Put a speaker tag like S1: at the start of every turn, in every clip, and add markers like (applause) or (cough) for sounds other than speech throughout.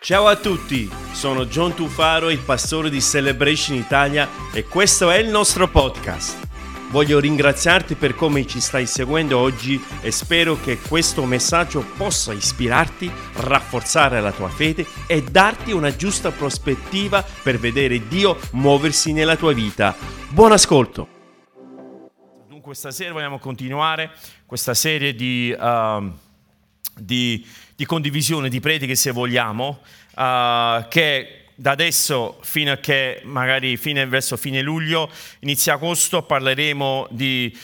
S1: Ciao a tutti, sono John Tufaro, il pastore di Celebration Italia e questo è il nostro podcast. Voglio ringraziarti per come ci stai seguendo oggi e spero che questo messaggio possa ispirarti, rafforzare la tua fede e darti una giusta prospettiva per vedere Dio muoversi nella tua vita. Buon ascolto! Dunque stasera vogliamo continuare questa serie di... Uh, di di condivisione di prediche se vogliamo, uh, che da adesso fino a che magari fine, verso fine luglio, inizio agosto parleremo di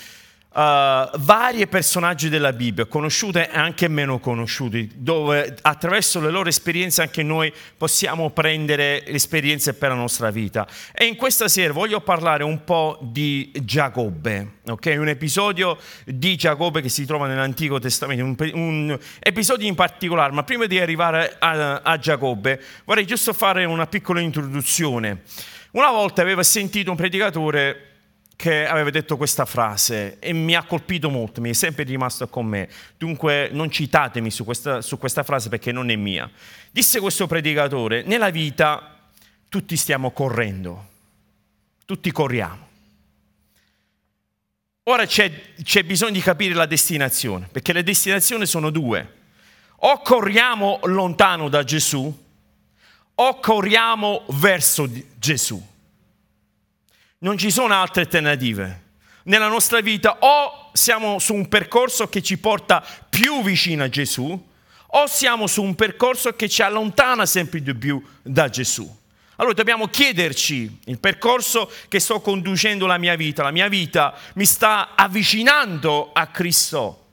S1: uh, vari personaggi della Bibbia, conosciuti e anche meno conosciuti, dove attraverso le loro esperienze anche noi possiamo prendere esperienze per la nostra vita. E in questa sera voglio parlare un po' di Giacobbe, ok? Un episodio di Giacobbe che si trova nell'Antico Testamento, un, un episodio in particolare, ma prima di arrivare a, a Giacobbe vorrei giusto fare una piccola introduzione. Una volta avevo sentito un predicatore che aveva detto questa frase e mi ha colpito molto, mi è sempre rimasto con me. Dunque non citatemi su questa, su questa frase perché non è mia. Disse questo predicatore, nella vita tutti stiamo correndo, tutti corriamo. Ora c'è, c'è bisogno di capire la destinazione, perché le destinazioni sono due. O corriamo lontano da Gesù, o corriamo verso Gesù. Non ci sono altre alternative. Nella nostra vita o siamo su un percorso che ci porta più vicino a Gesù, o siamo su un percorso che ci allontana sempre di più da Gesù. Allora dobbiamo chiederci il percorso che sto conducendo la mia vita, la mia vita mi sta avvicinando a Cristo,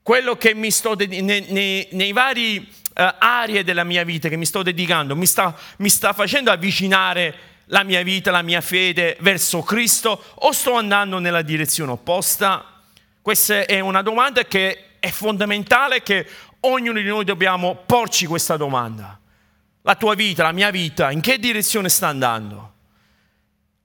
S1: quello che mi sto ded- nei, nei, nei, vari uh, aree della mia vita che mi sto dedicando, mi sta, mi sta facendo avvicinare la mia vita, la mia fede verso Cristo o sto andando nella direzione opposta? Questa è una domanda che è fondamentale che ognuno di noi dobbiamo porci questa domanda. La tua vita, la mia vita, in che direzione sta andando?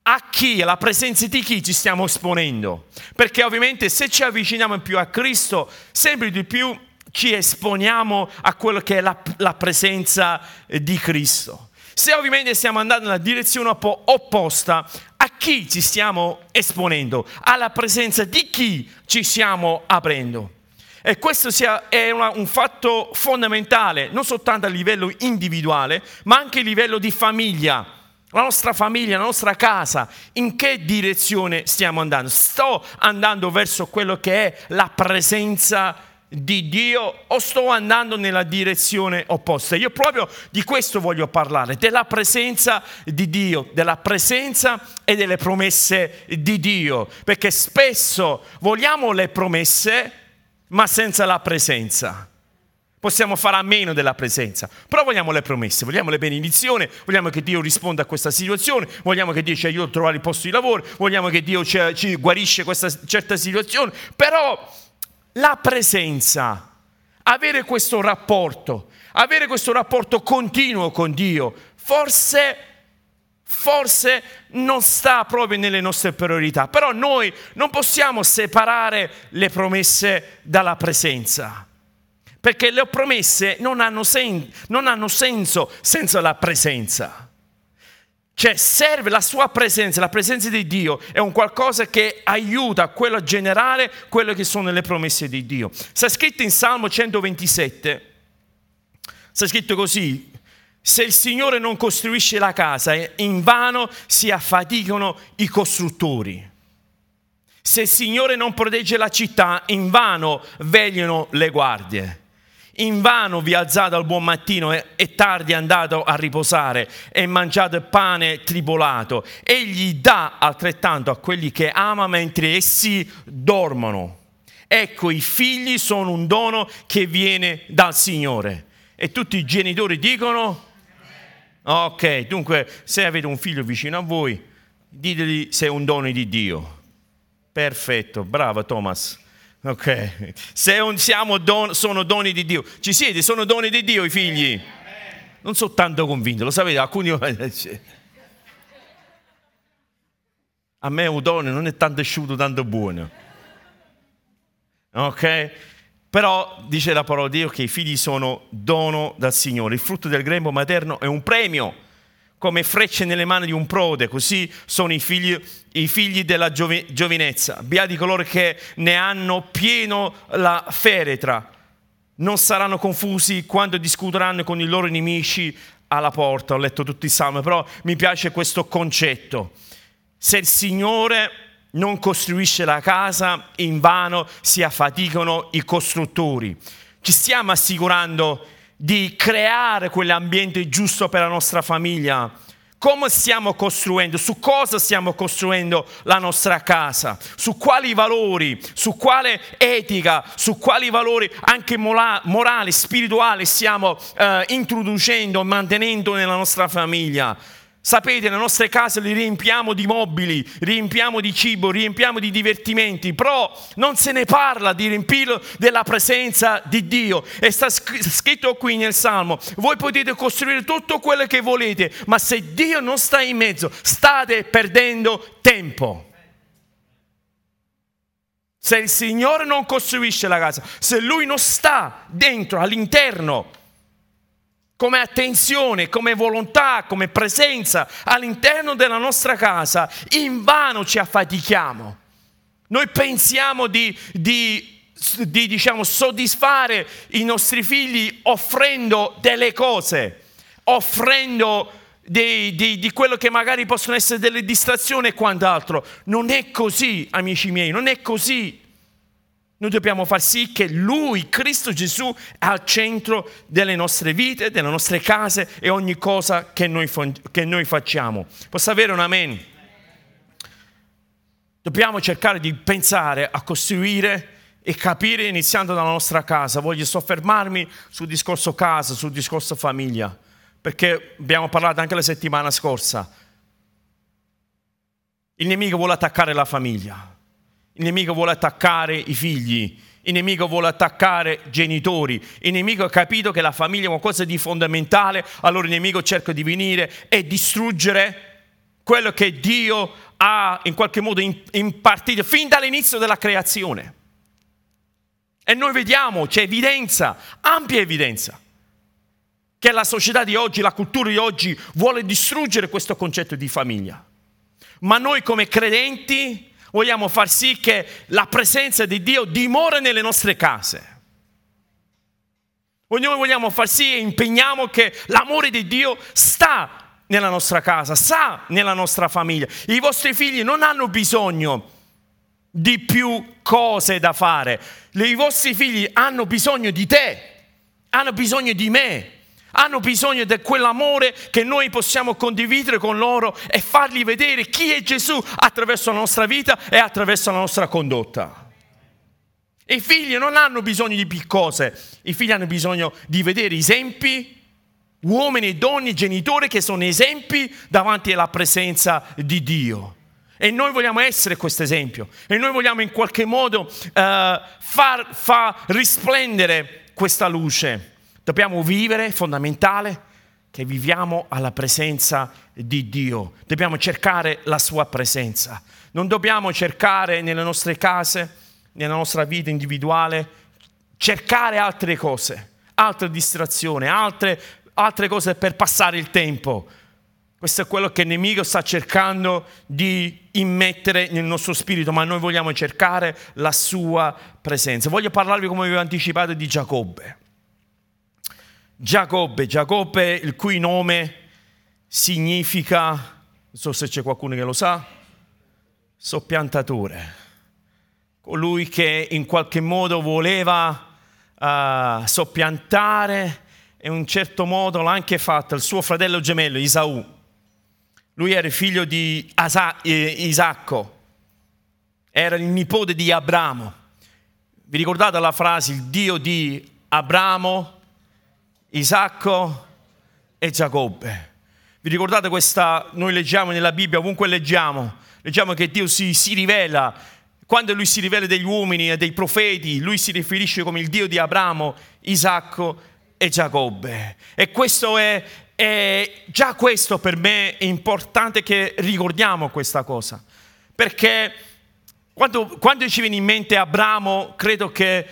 S1: A chi, alla presenza di chi ci stiamo esponendo? Perché ovviamente se ci avviciniamo più a Cristo, sempre di più ci esponiamo a quello che è la, la presenza di Cristo. Se ovviamente stiamo andando nella direzione opposta, a chi ci stiamo esponendo? Alla presenza di chi ci stiamo aprendo? E questo è un fatto fondamentale, non soltanto a livello individuale, ma anche a livello di famiglia. La nostra famiglia, la nostra casa, in che direzione stiamo andando? Sto andando verso quello che è la presenza di di Dio o sto andando nella direzione opposta? Io proprio di questo voglio parlare, della presenza di Dio, della presenza e delle promesse di Dio, perché spesso vogliamo le promesse ma senza la presenza. Possiamo fare a meno della presenza, però vogliamo le promesse, vogliamo le benedizioni, vogliamo che Dio risponda a questa situazione, vogliamo che Dio ci aiuti a trovare il posto di lavoro, vogliamo che Dio ci guarisce questa certa situazione, però la presenza, avere questo rapporto, avere questo rapporto continuo con Dio, forse, forse non sta proprio nelle nostre priorità, però noi non possiamo separare le promesse dalla presenza, perché le promesse non hanno, sen- non hanno senso senza la presenza. Cioè serve la sua presenza, la presenza di Dio è un qualcosa che aiuta a quello generale, quelle che sono le promesse di Dio. Sta scritto in Salmo 127, sta scritto così, se il Signore non costruisce la casa, in vano si affaticano i costruttori. Se il Signore non protegge la città, in vano vegliano le guardie. In vano vi alzate al buon mattino e tardi andate a riposare e mangiate pane tribolato. Egli dà altrettanto a quelli che ama mentre essi dormono. Ecco, i figli sono un dono che viene dal Signore. E tutti i genitori dicono? Ok, dunque se avete un figlio vicino a voi, ditegli se è un dono di Dio. Perfetto, bravo Thomas. Ok, se siamo don, sono doni di Dio, ci siete? Sono doni di Dio i figli? Non sono tanto convinto, lo sapete, alcuni... (laughs) A me un dono non è tanto asciutto, tanto buono. Ok? Però dice la parola di Dio che i figli sono dono dal Signore. Il frutto del grembo materno è un premio, come frecce nelle mani di un prode, così sono i figli, i figli della giovi, giovinezza. Beati coloro che ne hanno pieno la feretra. Non saranno confusi quando discuteranno con i loro nemici alla porta. Ho letto tutti i salmi, però mi piace questo concetto. Se il Signore non costruisce la casa, in vano si affaticano i costruttori. Ci stiamo assicurando di creare quell'ambiente giusto per la nostra famiglia. Come stiamo costruendo? Su cosa stiamo costruendo la nostra casa? Su quali valori? Su quale etica? Su quali valori anche morali, spirituali stiamo eh, introducendo, mantenendo nella nostra famiglia? Sapete, le nostre case le riempiamo di mobili, riempiamo di cibo, riempiamo di divertimenti, però non se ne parla di riempirlo della presenza di Dio. E sta scritto qui nel Salmo, voi potete costruire tutto quello che volete, ma se Dio non sta in mezzo, state perdendo tempo. Se il Signore non costruisce la casa, se Lui non sta dentro, all'interno, come attenzione, come volontà, come presenza all'interno della nostra casa, in vano ci affatichiamo. Noi pensiamo di, di, di diciamo, soddisfare i nostri figli offrendo delle cose, offrendo di, di, di, quello che magari possono essere delle distrazioni e quant'altro. Non è così, amici miei, non è così. Noi dobbiamo far sì che Lui, Cristo Gesù, è al centro delle nostre vite, delle nostre case e ogni cosa che noi, che noi facciamo. Posso avere un amen? Dobbiamo cercare di pensare a costruire e capire iniziando dalla nostra casa. Voglio soffermarmi sul discorso casa, sul discorso famiglia, perché abbiamo parlato anche la settimana scorsa. Il nemico vuole attaccare la famiglia il nemico vuole attaccare i figli, il nemico vuole attaccare i genitori, il nemico ha capito che la famiglia è qualcosa di fondamentale, allora il nemico cerca di venire e distruggere quello che Dio ha in qualche modo impartito fin dall'inizio della creazione. E noi vediamo, c'è evidenza, ampia evidenza, che la società di oggi, la cultura di oggi vuole distruggere questo concetto di famiglia. Ma noi come credenti vogliamo far sì che la presenza di Dio dimora nelle nostre case. Noi vogliamo far sì e impegniamo che l'amore di Dio sta nella nostra casa, sta nella nostra famiglia. I vostri figli non hanno bisogno di più cose da fare. I vostri figli hanno bisogno di te, hanno bisogno di me hanno bisogno di quell'amore che noi possiamo condividere con loro e fargli vedere chi è Gesù attraverso la nostra vita e attraverso la nostra condotta. I figli non hanno bisogno di cose, i figli hanno bisogno di vedere esempi, uomini e donne, genitori che sono esempi davanti alla presenza di Dio. E noi vogliamo essere questo esempio e noi vogliamo in qualche modo uh, far, far risplendere questa luce. Dobbiamo vivere, fondamentale, che viviamo alla presenza di Dio. Dobbiamo cercare la sua presenza. Non dobbiamo cercare nelle nostre case, nella nostra vita individuale, cercare altre cose, altre distrazioni, altre, altre cose per passare il tempo. Questo è quello che il nemico sta cercando di immettere nel nostro spirito, ma noi vogliamo cercare la sua presenza. Voglio parlarvi, come avevo anticipato, di Giacobbe. Giacobbe, Giacobbe il cui nome significa, non so se c'è qualcuno che lo sa, soppiantatore, colui che in qualche modo voleva uh, soppiantare e in un certo modo l'ha anche fatto il suo fratello gemello Isaù. Lui era figlio di Asa- eh, Isacco, era il nipote di Abramo. Vi ricordate la frase, il Dio di Abramo, Isacco e Giacobbe. Vi ricordate questa, noi leggiamo nella Bibbia, ovunque leggiamo, leggiamo che Dio si, si rivela, quando lui si rivela degli uomini e dei profeti, lui si riferisce come il Dio di Abramo, Isacco e Giacobbe. E questo è, è già questo per me è importante che ricordiamo questa cosa, perché quando, quando ci viene in mente Abramo, credo che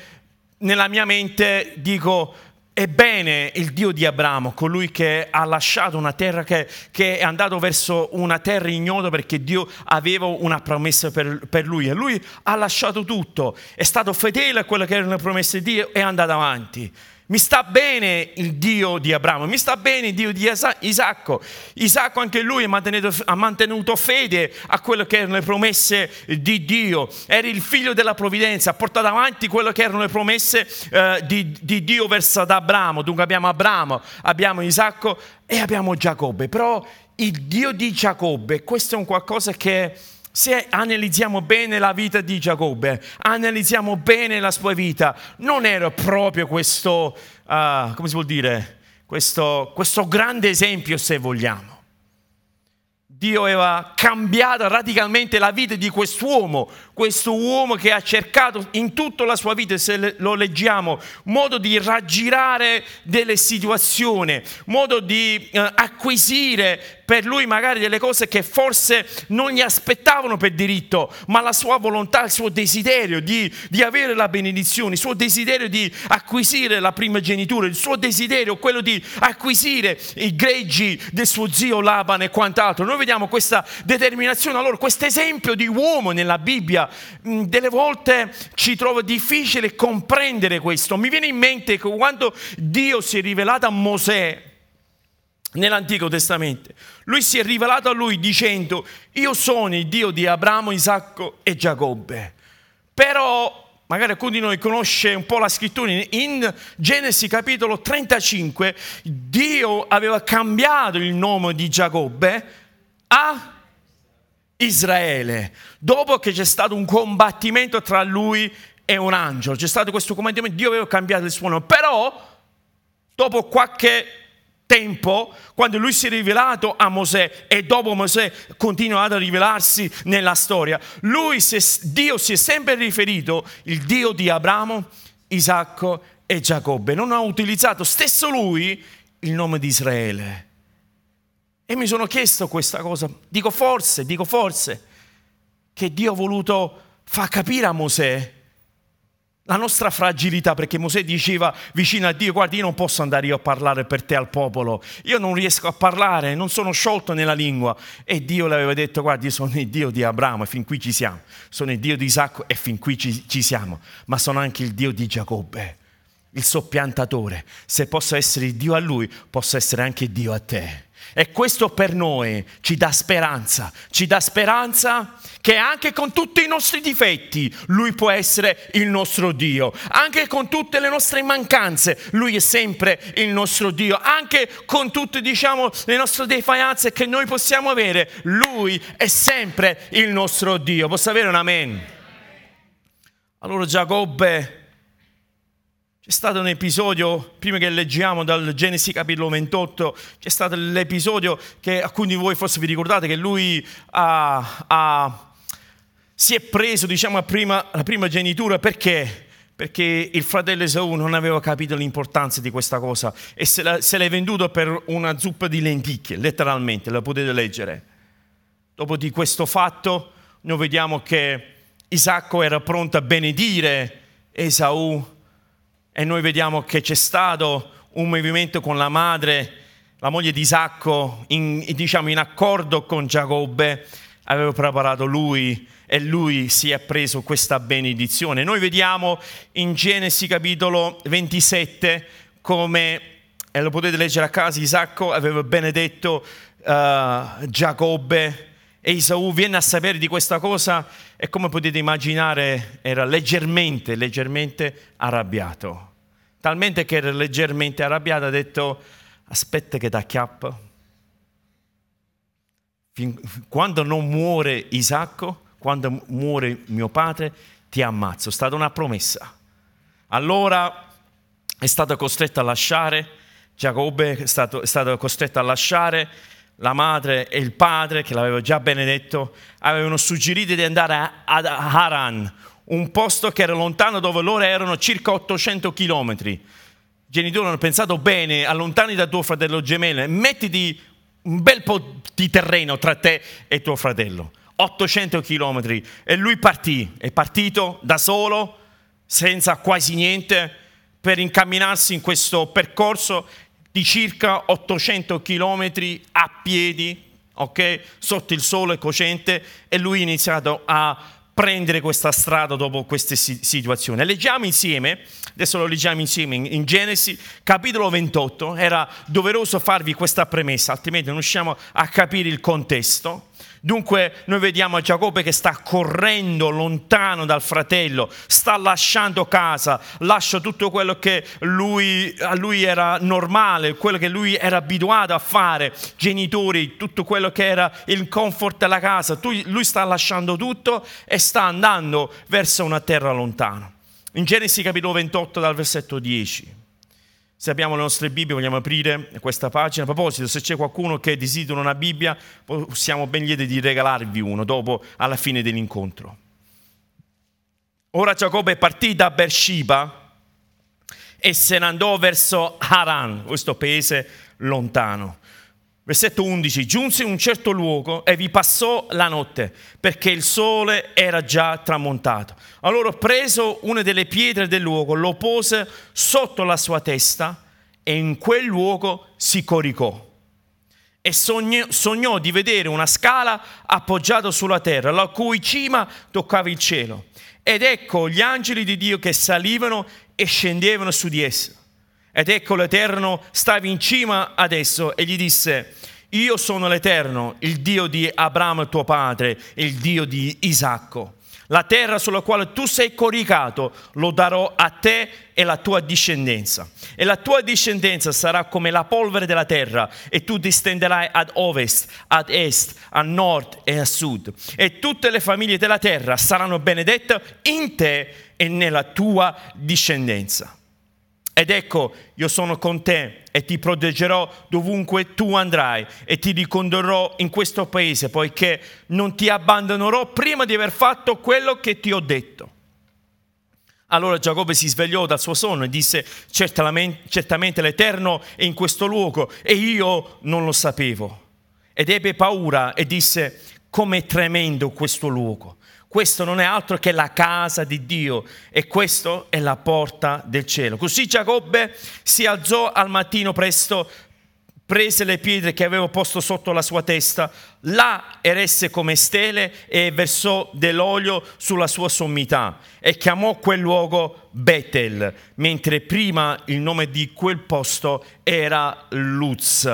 S1: nella mia mente dico, Ebbene, il Dio di Abramo, colui che ha lasciato una terra, che, che, è andato verso una terra ignota perché Dio aveva una promessa per, per, lui e lui ha lasciato tutto, è stato fedele a quella che era una promessa di Dio e è andato avanti. Mi sta bene il Dio di Abramo, mi sta bene il Dio di Isacco. Isacco anche lui ha mantenuto, fede a quello che erano le promesse di Dio. Era il figlio della provvidenza, ha portato avanti quello che erano le promesse eh, di, di, Dio verso ad Abramo. Dunque abbiamo Abramo, abbiamo Isacco e abbiamo Giacobbe. Però il Dio di Giacobbe, questo è un qualcosa che se analizziamo bene la vita di Giacobbe, analizziamo bene la sua vita, non era proprio questo, uh, come si vuol dire, questo, questo grande esempio se vogliamo. Dio aveva cambiato radicalmente la vita di quest'uomo, questo uomo che ha cercato in tutta la sua vita, se lo leggiamo, modo di raggirare delle situazioni, modo di eh, acquisire per lui magari delle cose che forse non gli aspettavano per diritto, ma la sua volontà, il suo desiderio di, di avere la benedizione, il suo desiderio di acquisire la primogenitura, il suo desiderio, quello di acquisire i greggi del suo zio Laban e quant'altro. Noi vediamo questa determinazione, allora questo esempio di uomo nella Bibbia Mm, delle volte ci trovo difficile comprendere questo. Mi viene in mente che quando Dio si è rivelato a Mosè, nell'Antico Testamento. Lui si è rivelato a lui dicendo, io sono il Dio di Abramo, Isacco e Giacobbe. Però, magari alcuni di noi conosce un po' la scrittura, in Genesi capitolo 35, Dio aveva cambiato il nome di Giacobbe a Israele, dopo che c'è stato un combattimento tra lui e un angelo, c'è stato questo combattimento, Dio aveva cambiato il suo nome, però dopo qualche tempo, quando lui si è rivelato a Mosè e dopo Mosè continuato a rivelarsi nella storia, lui, Dio si è sempre riferito, il Dio di Abramo, Isacco e Giacobbe, non ha utilizzato stesso lui il nome di Israele. E mi sono chiesto questa cosa, dico forse, dico forse, che Dio ha voluto far capire a Mosè la nostra fragilità, perché Mosè diceva vicino a Dio, guarda, io non posso andare io a parlare per te al popolo, io non riesco a parlare, non sono sciolto nella lingua. E Dio le aveva detto, guarda, io sono il Dio di Abramo e fin qui ci siamo, sono il Dio di Isacco e fin qui ci, ci siamo, ma sono anche il Dio di Giacobbe, il soppiantatore. Se posso essere Dio a lui, posso essere anche Dio a te. E questo per noi ci dà speranza, ci dà speranza che anche con tutti i nostri difetti Lui può essere il nostro Dio, anche con tutte le nostre mancanze Lui è sempre il nostro Dio, anche con tutte diciamo, le nostre defianze che noi possiamo avere, Lui è sempre il nostro Dio. Posso avere un amen? Allora Giacobbe c'è stato un episodio, prima che leggiamo dal Genesi capitolo 28, c'è stato l'episodio che alcuni di voi forse vi ricordate che lui ha, ha, si è preso diciamo, la, prima, la prima genitura perché? Perché il fratello Esaù non aveva capito l'importanza di questa cosa e se, la, se l'è venduto per una zuppa di lenticchie, letteralmente, la potete leggere. Dopo di questo fatto noi vediamo che Isacco era pronto a benedire Esaù e noi vediamo che c'è stato un movimento con la madre, la moglie di Isacco, in, diciamo in accordo con Giacobbe, aveva preparato lui e lui si è preso questa benedizione. Noi vediamo in Genesi capitolo 27 come, e lo potete leggere a casa, Isacco aveva benedetto uh, Giacobbe e Isaù viene a sapere di questa cosa e come potete immaginare era leggermente, leggermente arrabbiato. Talmente che era leggermente arrabbiato ha detto aspetta che ti acchiappa. Quando non muore Isacco, quando muore mio padre, ti ammazzo. È stata una promessa. Allora è stato costretto a lasciare, Giacobbe è stato, è stato costretto a lasciare la madre e il padre, che l'aveva già benedetto, avevano suggerito di andare ad Haran, un posto che era lontano dove loro erano circa 800 chilometri. I genitori hanno pensato bene, allontani da tuo fratello gemello, mettiti un bel po' di terreno tra te e tuo fratello. 800 chilometri. E lui partì, è partito da solo, senza quasi niente, per incamminarsi in questo percorso di circa 800 km a piedi, ok? Sotto il sole cocente e lui ha iniziato a prendere questa strada dopo queste situazioni. Leggiamo insieme, adesso lo leggiamo insieme in, Genesi, capitolo 28, era doveroso farvi questa premessa, altrimenti non riusciamo a capire il contesto. Dunque noi vediamo Giacobbe che sta correndo lontano dal fratello, sta lasciando casa, lascia tutto quello che lui, a lui era normale, quello che lui era abituato a fare, genitori, tutto quello che era il comfort della casa, lui sta lasciando tutto e sta andando verso una terra lontana. In Genesi capitolo 28 dal versetto 10. Se abbiamo le nostre Bibbie, vogliamo aprire questa pagina. A proposito, se c'è qualcuno che desidera una Bibbia, siamo ben lieti di regalarvi uno dopo, alla fine dell'incontro. Ora Giacobbe partì da Bershiba e se ne andò verso Haran, questo paese lontano. Versetto 11, giunse in un certo luogo e vi passò la notte perché il sole era già tramontato. Allora preso una delle pietre del luogo, lo pose sotto la sua testa e in quel luogo si coricò. E sognò, sognò di vedere una scala appoggiata sulla terra, la cui cima toccava il cielo. Ed ecco gli angeli di Dio che salivano e scendevano su di essa. Ed ecco l'Eterno stava in cima adesso e gli disse, io sono l'Eterno, il Dio di Abramo tuo padre, il Dio di Isacco. La terra sulla quale tu sei coricato lo darò a te e alla tua discendenza. E la tua discendenza sarà come la polvere della terra e tu distenderai ad ovest, ad est, a nord e a sud. E tutte le famiglie della terra saranno benedette in te e nella tua discendenza. Ed ecco, io sono con te e ti proteggerò dovunque tu andrai e ti ricondurrò in questo paese, poiché non ti abbandonerò prima di aver fatto quello che ti ho detto. Allora Giacobbe si svegliò dal suo sonno e disse, certamente l'Eterno è in questo luogo e io non lo sapevo. Ed ebbe paura e disse, com'è tremendo questo luogo questo non è altro che la casa di Dio e questa è la porta del cielo. Così Giacobbe si alzò al mattino presto, prese le pietre che aveva posto sotto la sua testa, la eresse come stele e versò dell'olio sulla sua sommità e chiamò quel luogo Betel, mentre prima il nome di quel posto era Luz.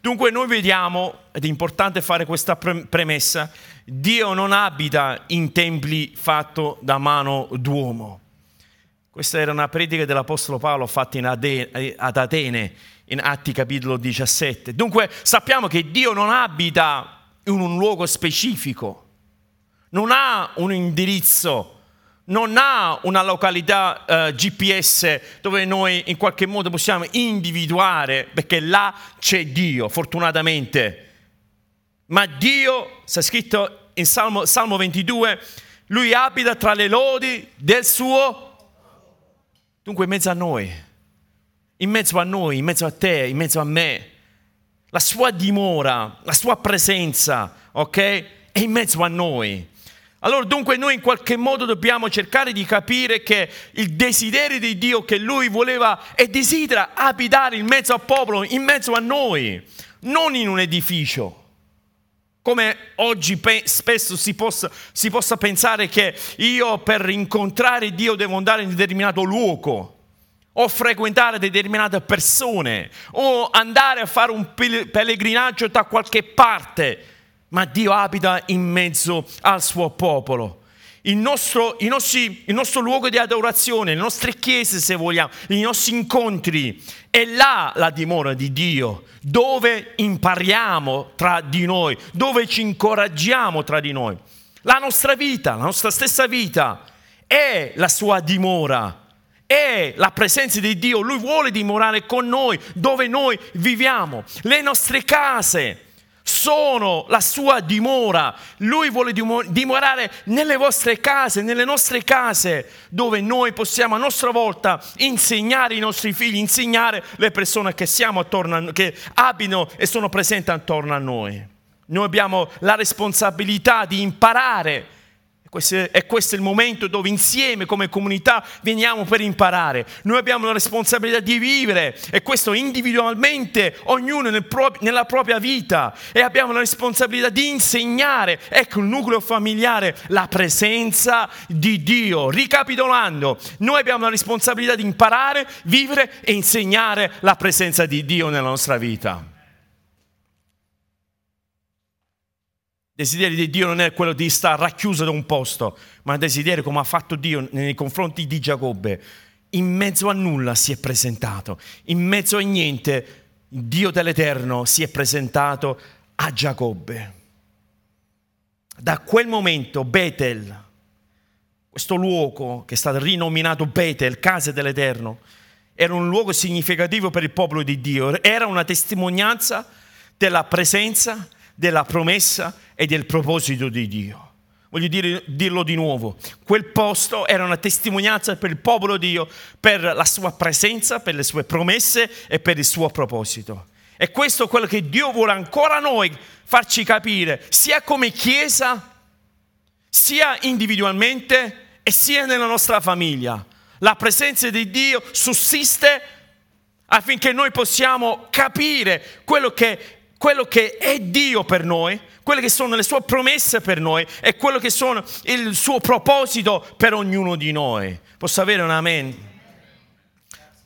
S1: Dunque noi vediamo, ed è importante fare questa premessa, Dio non abita in templi fatti da mano d'uomo. Questa era una predica dell'Apostolo Paolo fatta ad Atene, in Atti capitolo 17. Dunque sappiamo che Dio non abita in un luogo specifico, non ha un indirizzo, non ha una località eh, GPS dove noi in qualche modo possiamo individuare, perché là c'è Dio, fortunatamente. Ma Dio, sta scritto in Salmo, Salmo 22, lui abita tra le lodi del suo... Dunque in mezzo a noi, in mezzo a noi, in mezzo a te, in mezzo a me. La sua dimora, la sua presenza, ok? È in mezzo a noi. Allora dunque noi in qualche modo dobbiamo cercare di capire che il desiderio di Dio che Lui voleva e desidera abitare in mezzo al popolo, in mezzo a noi, non in un edificio come oggi pe- spesso si possa, si possa pensare che io per incontrare Dio devo andare in determinato luogo o frequentare determinate persone o andare a fare un pellegrinaggio da qualche parte, ma Dio abita in mezzo al suo popolo il nostro, il, nostri, il nostro, luogo di adorazione, le nostre chiese se vogliamo, i nostri incontri, è là la dimora di Dio, dove impariamo tra di noi, dove ci incoraggiamo tra di noi. La nostra vita, la nostra stessa vita è la sua dimora, è la presenza di Dio, Lui vuole dimorare con noi, dove noi viviamo, le nostre case sono la sua dimora. Lui vuole dimorare nelle vostre case, nelle nostre case, dove noi possiamo a nostra volta insegnare i nostri figli, insegnare le persone che siamo attorno a noi, che abitano e sono presenti attorno a noi. Noi abbiamo la responsabilità di imparare E questo è il momento dove insieme come comunità veniamo per imparare. Noi abbiamo la responsabilità di vivere e questo individualmente, ognuno nel pro- nella propria vita. E abbiamo la responsabilità di insegnare, ecco il nucleo familiare, la presenza di Dio. Ricapitolando, noi abbiamo la responsabilità di imparare, vivere e insegnare la presenza di Dio nella nostra vita. Desiderio di Dio non è quello di stare racchiuso da un posto, ma il desiderio come ha fatto Dio nei confronti di Giacobbe. In mezzo a nulla si è presentato, in mezzo a niente Dio dell'Eterno si è presentato a Giacobbe. Da quel momento Betel, questo luogo che è stato rinominato Betel, casa dell'Eterno, era un luogo significativo per il popolo di Dio, era una testimonianza della presenza, della promessa e del proposito di Dio. Voglio dire, dirlo di nuovo, quel posto era una testimonianza per il popolo di Dio, per la sua presenza, per le sue promesse e per il suo proposito. E questo è quello che Dio vuole ancora noi farci capire, sia come Chiesa, sia individualmente e sia nella nostra famiglia. La presenza di Dio sussiste affinché noi possiamo capire quello che quello che è Dio per noi, quelle che sono le sue promesse per noi e quello che sono il suo proposito per ognuno di noi. Posso avere un amen?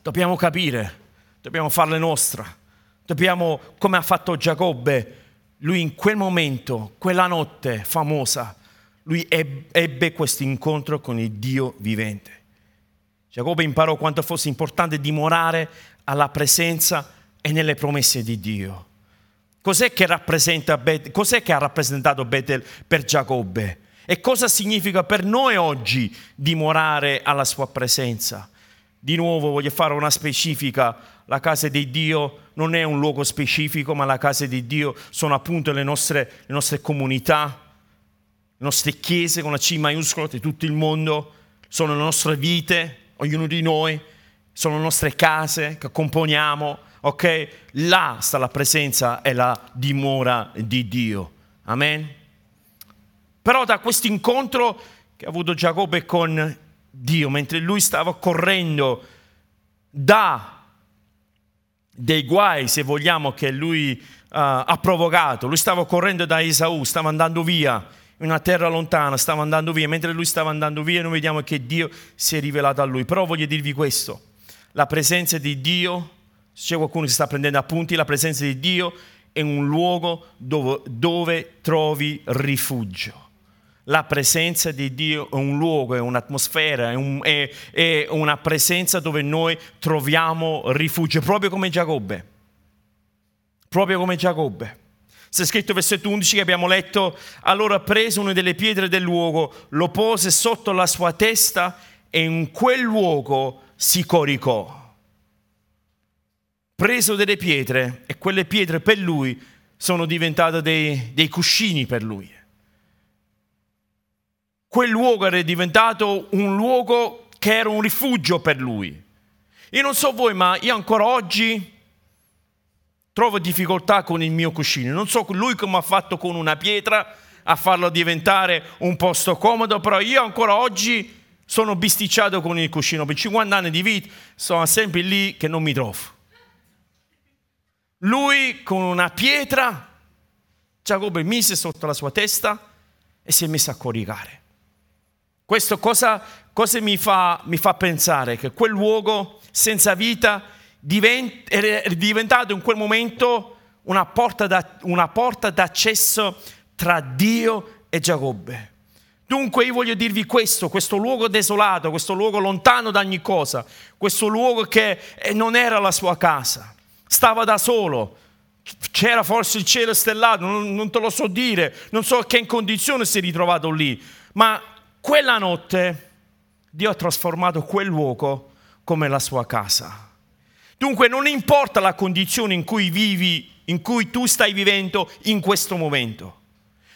S1: Dobbiamo capire, dobbiamo farle nostre. Dobbiamo, come ha fatto Giacobbe, lui in quel momento, quella notte famosa, lui ebbe questo incontro con il Dio vivente. Giacobbe imparò quanto fosse importante dimorare alla presenza e nelle promesse di Dio. Cos'è che, Bet- cos'è che ha rappresentato Betel per Giacobbe? E cosa significa per noi oggi dimorare alla sua presenza? Di nuovo voglio fare una specifica. La casa di Dio non è un luogo specifico, ma la casa di Dio sono appunto le nostre, le nostre comunità, le nostre chiese con la C maiuscola di tutto il mondo, sono le nostre vite, ognuno di noi, sono le nostre case che componiamo, ok? Là sta la presenza e la dimora di Dio. Amen? Però da questo incontro che ha avuto Giacobbe con Dio, mentre lui stava correndo da dei guai, se vogliamo, che lui uh, ha provocato, lui stava correndo da Esaù, stava andando via in una terra lontana, stava andando via, mentre lui stava andando via noi vediamo che Dio si è rivelato a lui. Però voglio dirvi questo, la presenza di Dio se c'è qualcuno che sta prendendo appunti, la presenza di Dio è un luogo dove, dove trovi rifugio. La presenza di Dio è un luogo, è un'atmosfera, è, un, è, è, una presenza dove noi troviamo rifugio, proprio come Giacobbe. Proprio come Giacobbe. C'è scritto versetto 11 che abbiamo letto, allora prese una delle pietre del luogo, lo pose sotto la sua testa e in quel luogo si coricò preso delle pietre e quelle pietre per lui sono diventate dei, dei cuscini per lui. Quel luogo era diventato un luogo che era un rifugio per lui. Io non so voi, ma io ancora oggi trovo difficoltà con il mio cuscino. Non so lui come ha fatto con una pietra a farlo diventare un posto comodo, però io ancora oggi sono bisticciato con il cuscino. Per 50 anni di vita sono sempre lì che non mi trovo. Lui con una pietra, Giacobbe mise sotto la sua testa e si è messo a coricare. Questo cosa, cosa mi, fa, mi, fa, pensare? Che quel luogo senza vita divent, è diventato in quel momento una porta, da, una porta d'accesso tra Dio e Giacobbe. Dunque io voglio dirvi questo, questo luogo desolato, questo luogo lontano da ogni cosa, questo luogo che non era la sua casa stava da solo. C'era forse il cielo stellato, non, non te lo so dire, non so che in condizione si è ritrovato lì, ma quella notte Dio ha trasformato quel luogo come la sua casa. Dunque non importa la condizione in cui vivi, in cui tu stai vivendo in questo momento,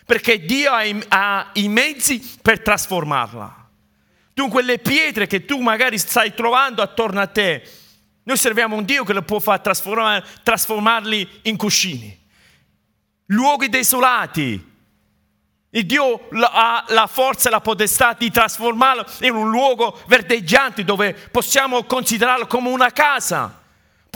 S1: perché Dio ha i, ha i mezzi per trasformarla. Dunque le pietre che tu magari stai trovando attorno a te, noi serviamo un Dio che lo può far trasformare, trasformarli in cuscini. Luoghi desolati, Il Dio ha la forza e la potestà di trasformarlo in un luogo verdeggiante dove possiamo considerarlo come una casa.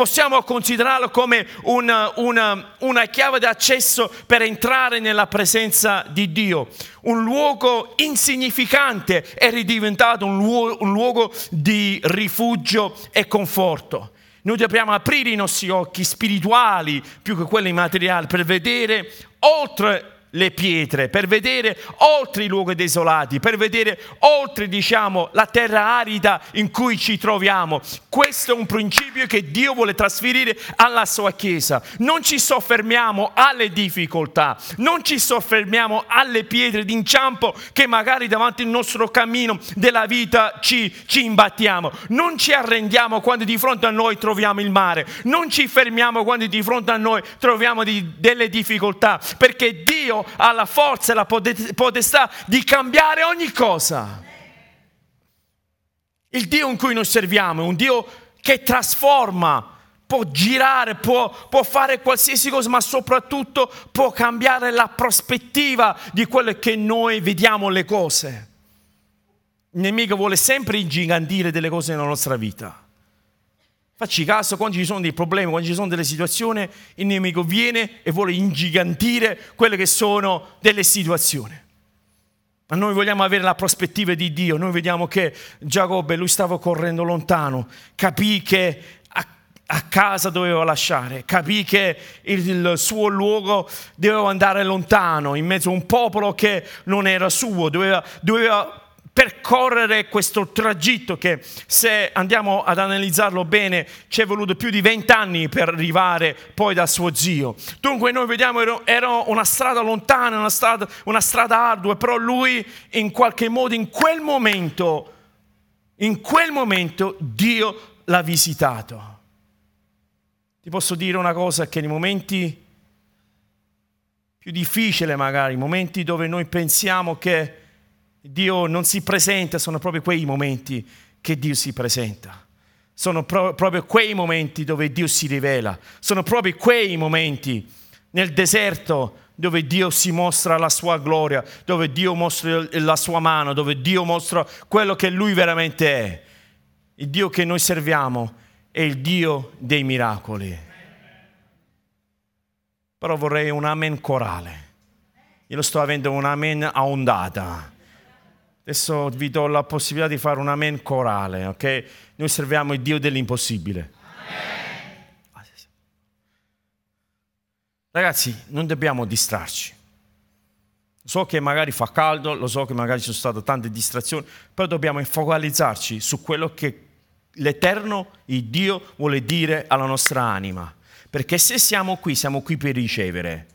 S1: Possiamo considerarlo come una, una, una chiave d'accesso per entrare nella presenza di Dio. Un luogo insignificante è ridiventato un luogo, un luogo di rifugio e conforto. Noi dobbiamo aprire i nostri occhi spirituali più che quelli materiali per vedere oltre le pietre, per vedere oltre i luoghi desolati, per vedere oltre, diciamo, la terra arida in cui ci troviamo. Questo è un principio che Dio vuole trasferire alla sua Chiesa. Non ci soffermiamo alle difficoltà, non ci soffermiamo alle pietre d'inciampo che magari davanti al nostro cammino della vita ci, ci imbattiamo. Non ci arrendiamo quando di fronte a noi troviamo il mare, non ci fermiamo quando di fronte a noi troviamo di, delle difficoltà, perché Dio ha la forza e la potestà di cambiare ogni cosa. Il Dio in cui noi serviamo è un Dio che trasforma, può girare, può, può, fare qualsiasi cosa, ma soprattutto può cambiare la prospettiva di quello che noi vediamo le cose. Il nemico vuole sempre ingigantire delle cose nella nostra vita. Facci caso, quando ci sono dei problemi, quando ci sono delle situazioni, il nemico viene e vuole ingigantire quelle che sono delle situazioni. Ma noi vogliamo avere la prospettiva di Dio. Noi vediamo che Giacobbe, lui stava correndo lontano, capì che a, a casa doveva lasciare, capì che il, il, suo luogo doveva andare lontano, in mezzo a un popolo che non era suo, doveva, doveva percorrere questo tragitto che se andiamo ad analizzarlo bene ci è voluto più di vent'anni per arrivare poi dal suo zio. Dunque noi vediamo era una strada lontana, una strada, una strada ardua, però lui in qualche modo in quel momento, in quel momento Dio l'ha visitato. Ti posso dire una cosa che nei momenti più difficili magari, momenti dove noi pensiamo che Dio non si presenta, sono proprio quei momenti che Dio si presenta. Sono pro- proprio quei momenti dove Dio si rivela. Sono proprio quei momenti nel deserto dove Dio si mostra la sua gloria, dove Dio mostra la sua mano, dove Dio mostra quello che Lui veramente è. Il Dio che noi serviamo è il Dio dei miracoli. Però vorrei un amen corale. Io lo sto avendo un amen a ondata. Adesso vi do la possibilità di fare un amen corale, ok? Noi serviamo il Dio dell'impossibile. Amen. Ragazzi, non dobbiamo distrarci. So che magari fa caldo, lo so che magari ci sono state tante distrazioni, però dobbiamo focalizzarci su quello che l'Eterno, il Dio, vuole dire alla nostra anima. Perché se siamo qui, siamo qui per ricevere.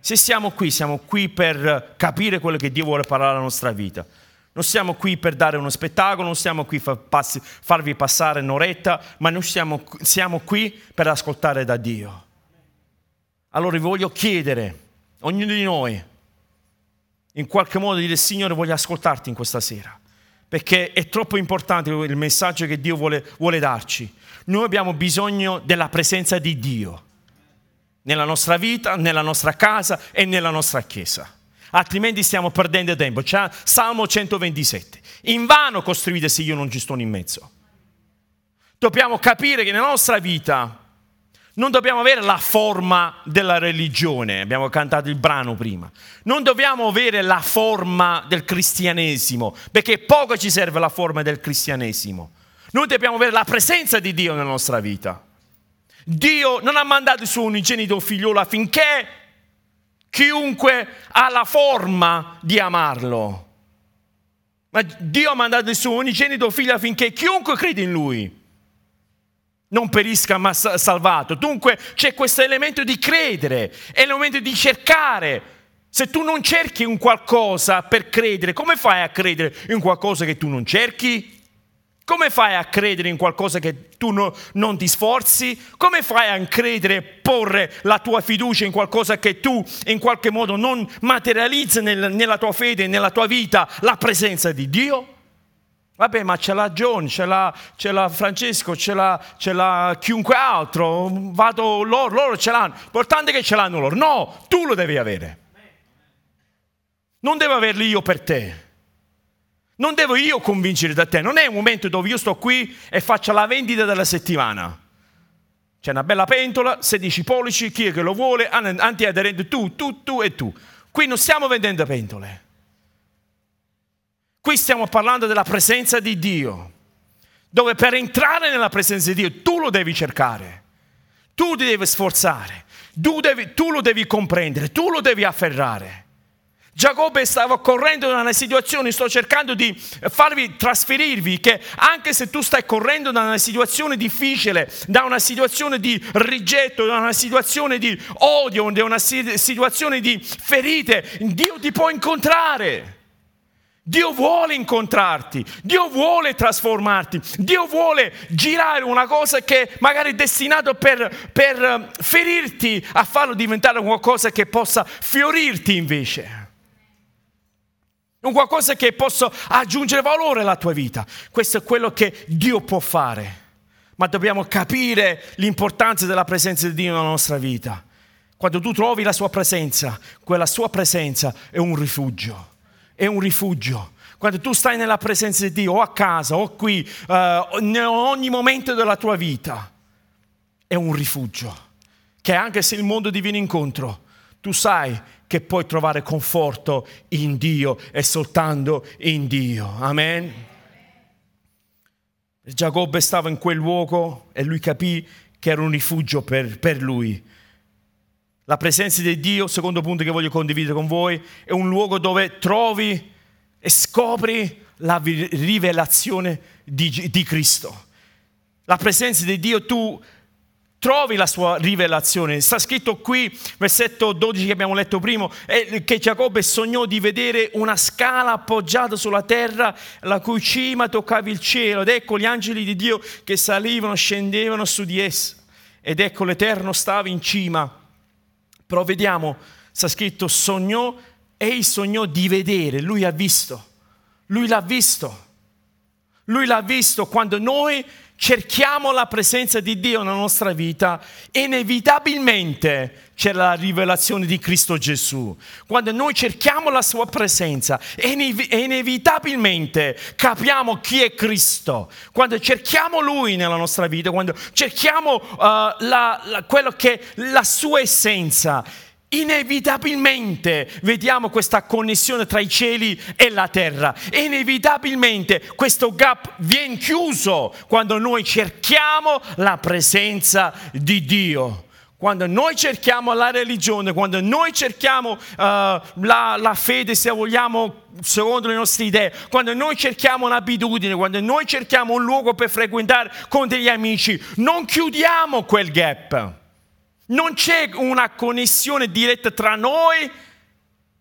S1: Se siamo qui, siamo qui per capire quello che Dio vuole parlare alla nostra vita. Non siamo qui per dare uno spettacolo, non siamo qui per farvi passare un'oretta, ma noi siamo, siamo qui per ascoltare da Dio. Allora vi voglio chiedere, ognuno di noi, in qualche modo dire Signore voglio ascoltarti in questa sera, perché è troppo importante il messaggio che Dio vuole, vuole darci. Noi abbiamo bisogno della presenza di Dio nella nostra vita, nella nostra casa e nella nostra chiesa altrimenti stiamo perdendo tempo. C'è Salmo 127. In vano costruite se io non ci sto in mezzo. Dobbiamo capire che nella nostra vita non dobbiamo avere la forma della religione, abbiamo cantato il brano prima, non dobbiamo avere la forma del cristianesimo, perché poco ci serve la forma del cristianesimo. Noi dobbiamo avere la presenza di Dio nella nostra vita. Dio non ha mandato il suo unigenito figliolo affinché chiunque ha la forma di amarlo. Ma Dio ha mandato il suo unigenito figlio affinché chiunque crede in lui non perisca ma salvato. Dunque c'è questo elemento di credere, è l'elemento di cercare. Se tu non cerchi un qualcosa per credere, come fai a credere in qualcosa che tu non cerchi? Come fai a credere in qualcosa che tu no, non ti sforzi? Come fai a credere e porre la tua fiducia in qualcosa che tu in qualche modo non materializzi nel, nella tua fede, nella tua vita, la presenza di Dio? Vabbè, ma ce l'ha John, ce l'ha, ce l'ha Francesco, ce l'ha, ce l'ha, chiunque altro. Vado loro, loro ce l'hanno. L'importante è che ce l'hanno loro. No, tu lo devi avere. Non devo averli io per te. Non devo io convincere da te. Non è un momento dove io sto qui e faccio la vendita della settimana. C'è una bella pentola, 16 pollici, chi è che lo vuole, antiaderente tu, tu, tu e tu. Qui non stiamo vendendo pentole. Qui stiamo parlando della presenza di Dio, dove per entrare nella presenza di Dio tu lo devi cercare, tu ti devi sforzare, tu, devi, tu lo devi comprendere, tu lo devi afferrare. Giacobbe stava correndo da una situazione, sto cercando di farvi trasferirvi che anche se tu stai correndo da una situazione difficile, da una situazione di rigetto, da una situazione di odio, da una situazione di ferite, Dio ti può incontrare. Dio vuole incontrarti, Dio vuole trasformarti, Dio vuole girare una cosa che magari è destinato per, per eh, ferirti a farlo diventare qualcosa che possa fiorirti invece. Un qualcosa che possa aggiungere valore alla tua vita. Questo è quello che Dio può fare. Ma dobbiamo capire l'importanza della presenza di Dio nella nostra vita. Quando tu trovi la sua presenza, quella sua presenza è un rifugio è un rifugio. Quando tu stai nella presenza di Dio, o a casa, o qui, uh, in ogni momento della tua vita, è un rifugio. Che anche se il mondo ti viene incontro, tu sai che puoi trovare conforto in Dio e soltanto in Dio. Amen. Giacobbe stava in quel luogo e lui capì che era un rifugio per, per lui. La presenza di Dio, secondo punto che voglio condividere con voi, è un luogo dove trovi e scopri la rivelazione di, di Cristo. La presenza di Dio, tu trovi la sua rivelazione. Sta scritto qui, versetto 12 che abbiamo letto prima, che Giacobbe sognò di vedere una scala appoggiata sulla terra, la cui cima toccava il cielo, ed ecco gli angeli di Dio che salivano, scendevano su di essa, ed ecco l'Eterno stava in cima. Però vediamo, sta scritto sognò, e sognò di vedere, lui ha visto, lui l'ha visto, lui l'ha visto quando noi cerchiamo la presenza di Dio nella nostra vita, inevitabilmente c'è la rivelazione di Cristo Gesù. Quando noi cerchiamo la sua presenza, inevitabilmente capiamo chi è Cristo. Quando cerchiamo Lui nella nostra vita, quando cerchiamo uh, la, la, quello che è la sua essenza, inevitabilmente vediamo questa connessione tra i cieli e la terra. Inevitabilmente questo gap viene chiuso quando noi cerchiamo la presenza di Dio. Quando noi cerchiamo la religione, quando noi cerchiamo uh, la, la fede, se vogliamo, secondo le nostre idee, quando noi cerchiamo un'abitudine, quando noi cerchiamo un luogo per frequentare con degli amici, non chiudiamo quel gap non c'è una connessione diretta tra noi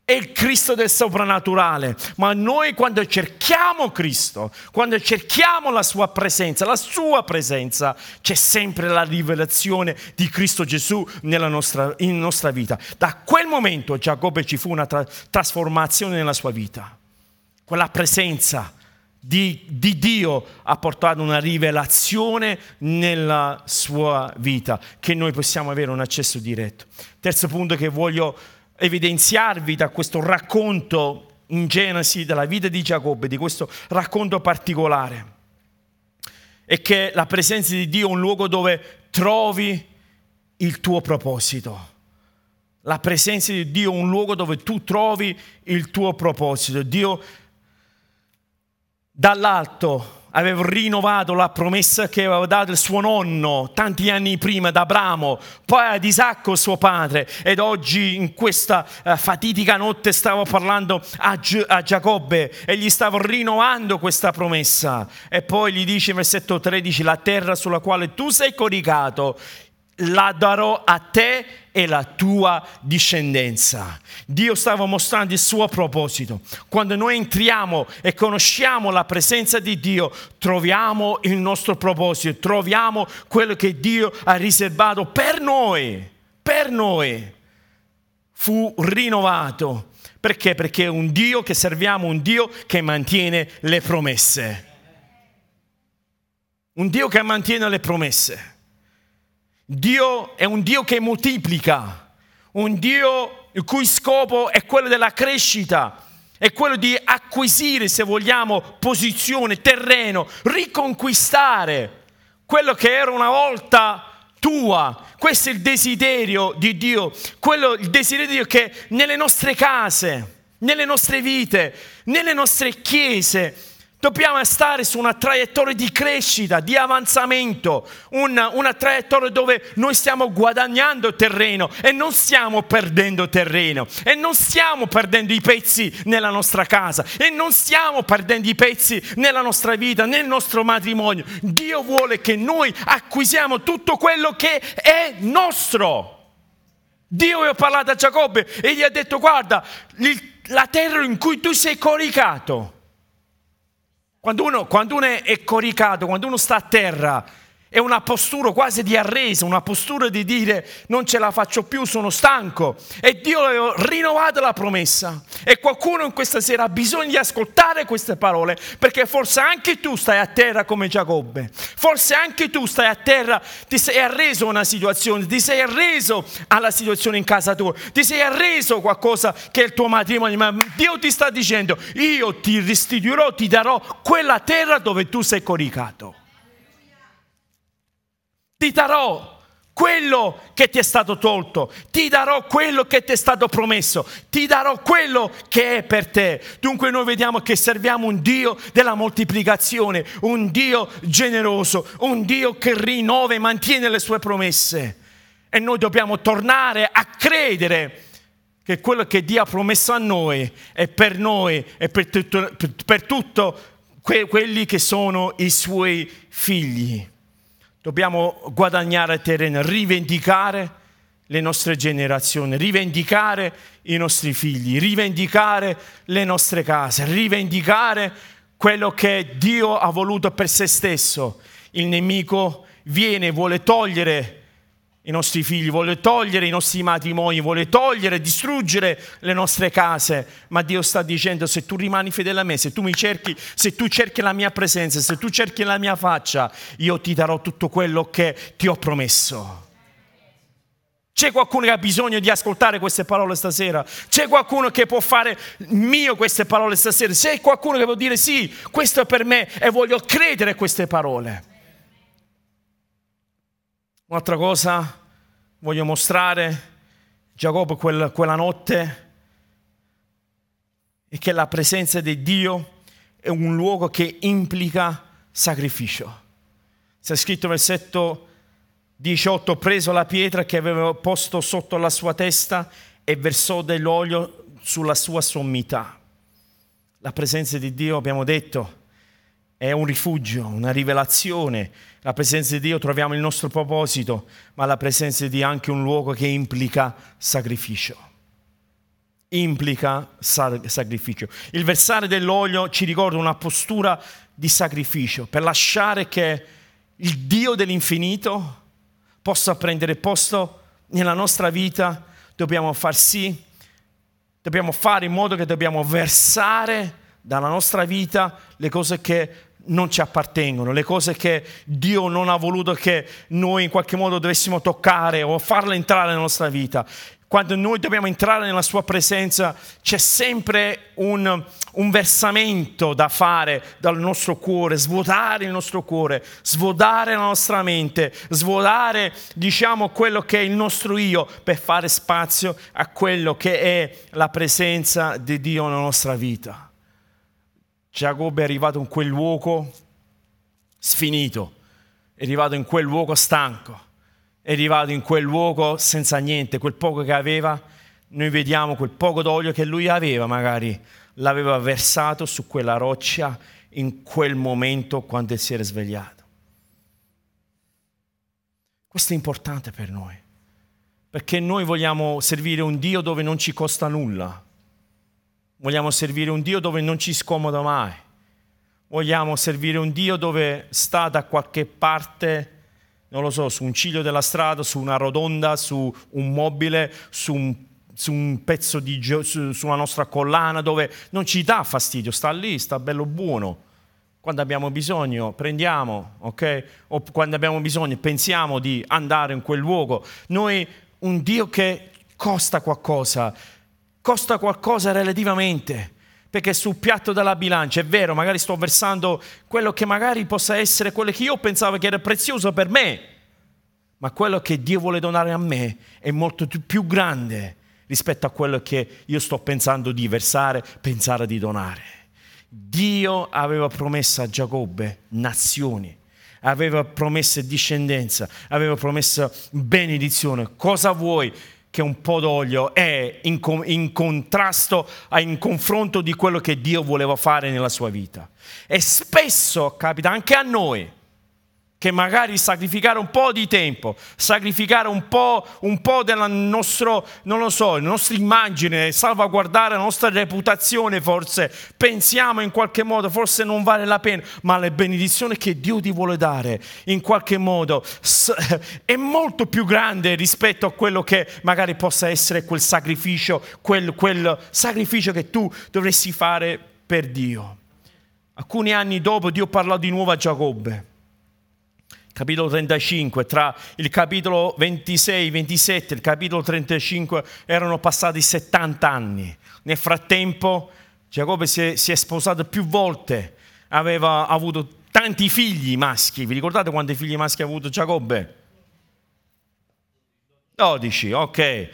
S1: e il Cristo del soprannaturale, ma noi quando cerchiamo Cristo, quando cerchiamo la sua presenza, la sua presenza, c'è sempre la rivelazione di Cristo Gesù nella nostra, nostra vita. Da quel momento Giacobbe ci fu una tra- trasformazione nella sua vita, quella presenza di, di, Dio ha portato una rivelazione nella sua vita che noi possiamo avere un accesso diretto. Terzo punto che voglio evidenziarvi da questo racconto in Genesi della vita di Giacobbe, di questo racconto particolare, è che la presenza di Dio è un luogo dove trovi il tuo proposito. La presenza di Dio è un luogo dove tu trovi il tuo proposito. Dio dall'alto aveva rinnovato la promessa che aveva dato il suo nonno tanti anni prima ad Abramo, poi ad Isacco suo padre. Ed oggi in questa uh, fatidica notte stavo parlando a, Gi- a, Giacobbe e gli stavo rinnovando questa promessa. E poi gli dice versetto 13 la terra sulla quale tu sei coricato la darò a te e la tua discendenza. Dio stava mostrando il suo proposito. Quando noi entriamo e conosciamo la presenza di Dio, troviamo il nostro proposito, troviamo quello che Dio ha riservato per noi, per noi. Fu rinnovato. Perché? Perché è un Dio che serviamo, un Dio che mantiene le promesse. Un Dio che mantiene le promesse. Dio è un Dio che moltiplica, un Dio il cui scopo è quello della crescita. è quello di acquisire, se vogliamo, posizione, terreno, riconquistare quello che era una volta tua. Questo è il desiderio di Dio, quello, il desiderio di Dio che nelle nostre case, nelle nostre vite, nelle nostre chiese, Dobbiamo stare su una traiettoria di crescita, di avanzamento, una, una, traiettoria dove noi stiamo guadagnando terreno e non stiamo perdendo terreno e non stiamo perdendo i pezzi nella nostra casa e non stiamo perdendo i pezzi nella nostra vita, nel nostro matrimonio. Dio vuole che noi acquisiamo tutto quello che è nostro. Dio aveva parlato a Giacobbe e gli ha detto guarda, la terra in cui tu sei coricato quando uno, quando uno è coricato, quando uno sta a terra, è una postura quasi di arreso, una postura di dire non ce la faccio più, sono stanco. E Dio aveva rinnovato la promessa. E qualcuno in questa sera ha bisogno di ascoltare queste parole, perché forse anche tu stai a terra come Giacobbe. Forse anche tu stai a terra, ti sei arreso a una situazione, ti sei arreso alla situazione in casa tua, ti sei arreso a qualcosa che è il tuo matrimonio, ma Dio ti sta dicendo, io ti restituirò, ti darò quella terra dove tu sei coricato ti darò quello che ti è stato tolto, ti darò quello che ti è stato promesso, ti darò quello che è per te. Dunque noi vediamo che serviamo un Dio della moltiplicazione, un Dio generoso, un Dio che rinnova e mantiene le sue promesse. E noi dobbiamo tornare a credere che quello che Dio ha promesso a noi è per noi e per tutto, per tutto quelli che sono i suoi figli. Dobbiamo guadagnare terreno, rivendicare le nostre generazioni, rivendicare i nostri figli, rivendicare le nostre case, rivendicare quello che Dio ha voluto per se stesso. Il nemico viene, vuole togliere i nostri figli, vuole togliere i nostri matrimoni, vuole togliere, distruggere le nostre case, ma Dio sta dicendo se tu rimani fedele a me, se tu mi cerchi, se tu cerchi la mia presenza, se tu cerchi la mia faccia, io ti darò tutto quello che ti ho promesso. C'è qualcuno che ha bisogno di ascoltare queste parole stasera? C'è qualcuno che può fare mio queste parole stasera? C'è qualcuno che può dire sì, questo è per me e voglio credere a queste parole? Un'altra cosa voglio mostrare, Giacobbe quel, quella notte, è che la presenza di Dio è un luogo che implica sacrificio. C'è scritto versetto 18, preso la pietra che aveva posto sotto la sua testa e versò dell'olio sulla sua sommità. La presenza di Dio, abbiamo detto, è un rifugio, una rivelazione. La presenza di Dio troviamo il nostro proposito, ma la presenza di Dio è anche un luogo che implica sacrificio. Implica sacrificio. Il versare dell'olio ci ricorda una postura di sacrificio per lasciare che il Dio dell'infinito possa prendere posto nella nostra vita. Dobbiamo far sì, dobbiamo fare in modo che dobbiamo versare dalla nostra vita le cose che non ci appartengono, le cose che Dio non ha voluto che noi in qualche modo dovessimo toccare o farle entrare nella nostra vita. Quando noi dobbiamo entrare nella sua presenza c'è sempre un, un versamento da fare dal nostro cuore, svuotare il nostro cuore, svuotare la nostra mente, svuotare diciamo quello che è il nostro io per fare spazio a quello che è la presenza di Dio nella nostra vita. Giacobbe è arrivato in quel luogo sfinito, è arrivato in quel luogo stanco, è arrivato in quel luogo senza niente, quel poco che aveva, noi vediamo quel poco d'olio che lui aveva magari, l'aveva versato su quella roccia in quel momento quando si era svegliato. Questo è importante per noi, perché noi vogliamo servire un Dio dove non ci costa nulla Vogliamo servire un Dio dove non ci scomoda mai. Vogliamo servire un Dio dove sta da qualche parte, non lo so, su un ciglio della strada, su una rotonda, su un mobile, su un, su un pezzo di su, sulla nostra collana, dove non ci dà fastidio, sta lì, sta bello buono. Quando abbiamo bisogno, prendiamo, ok? O quando abbiamo bisogno, pensiamo di andare in quel luogo. Noi, un Dio che costa qualcosa, costa qualcosa relativamente, Perché sul piatto della bilancia è vero, magari sto versando quello che magari possa essere quello che io pensavo che era prezioso per me, ma quello che Dio vuole donare a me è molto più grande rispetto a quello che io sto pensando di versare, pensare di donare. Dio aveva promesso a Giacobbe nazioni, aveva promesso discendenza, aveva promesso benedizione. Cosa vuoi? Che un po' d'olio è in, in, contrasto, in confronto di quello che Dio voleva fare nella sua vita. E spesso capita anche a noi che magari sacrificare un po' di tempo, sacrificare un po', un po della lo so, la nostra immagine, salvaguardare la nostra reputazione forse, pensiamo in qualche modo, forse non vale la pena, ma le benedizioni che Dio ti vuole dare in qualche modo è molto più grande rispetto a quello che magari possa essere quel sacrificio, quel, quel sacrificio che tu dovresti fare per Dio. Alcuni anni dopo Dio parlò di nuovo a Giacobbe capitolo 35, tra il capitolo 26, 27 e il capitolo 35 erano passati 70 anni. Nel frattempo Giacobbe si è, si è sposato più volte, aveva avuto tanti figli maschi. Vi ricordate quanti figli maschi ha avuto Giacobbe? 12, ok.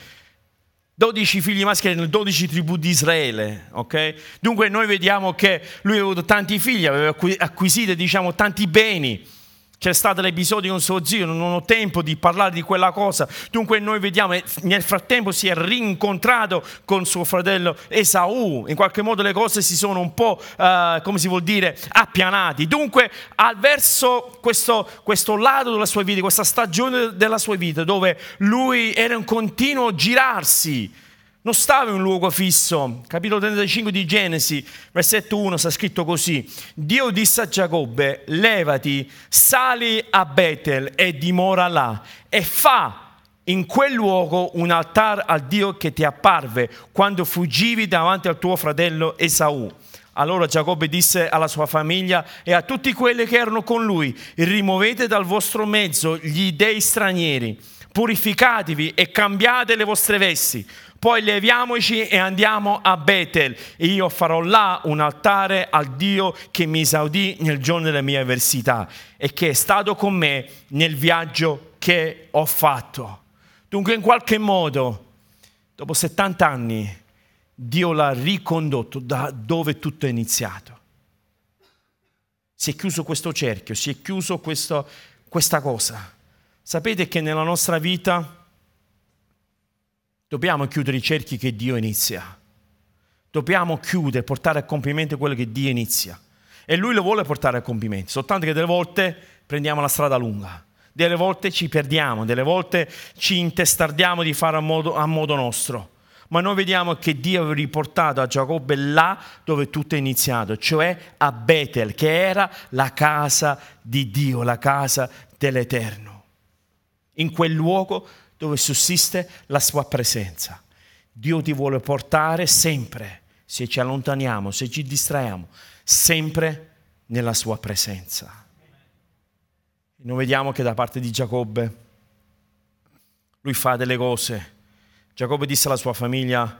S1: 12 figli maschi nelle 12 tribù di Israele, ok? Dunque noi vediamo che lui aveva avuto tanti figli, aveva acquisito diciamo tanti beni c'è stato l'episodio con suo zio, non ho tempo di parlare di quella cosa. Dunque noi vediamo, nel frattempo si è rincontrato con suo fratello Esaù. In qualche modo le cose si sono un po', uh, come si vuol dire, appianati. Dunque, verso questo, questo lato della sua vita, questa stagione della sua vita, dove lui era in continuo girarsi, non stava in un luogo fisso. Capitolo 35 di Genesi, versetto 1, sta scritto così. Dio disse a Giacobbe, levati, sali a Betel e dimora là e fa in quel luogo un altare al Dio che ti apparve quando fuggivi davanti al tuo fratello Esaù. Allora Giacobbe disse alla sua famiglia e a tutti quelli che erano con lui, rimuovete dal vostro mezzo gli dei stranieri, purificatevi e cambiate le vostre vesti poi leviamoci e andiamo a Betel e io farò là un altare al Dio che mi esaudì nel giorno della mia avversità e che è stato con me nel viaggio che ho fatto. Dunque in qualche modo, dopo 70 anni, Dio l'ha ricondotto da dove tutto è iniziato. Si è chiuso questo cerchio, si è chiuso questo, questa cosa. Sapete che nella nostra vita Dobbiamo chiudere i cerchi che Dio inizia. Dobbiamo chiudere, portare a compimento quello che Dio inizia. E Lui lo vuole portare a compimento, soltanto che delle volte prendiamo la strada lunga, delle volte ci perdiamo, delle volte ci intestardiamo di fare a modo, a modo nostro. Ma noi vediamo che Dio aveva riportato a Giacobbe là dove tutto è iniziato, cioè a Betel, che era la casa di Dio, la casa dell'Eterno. In quel luogo dove sussiste la sua presenza. Dio ti vuole portare sempre, se ci allontaniamo, se ci distraiamo, sempre nella sua presenza. Noi vediamo che da parte di Giacobbe lui fa delle cose. Giacobbe disse alla sua famiglia,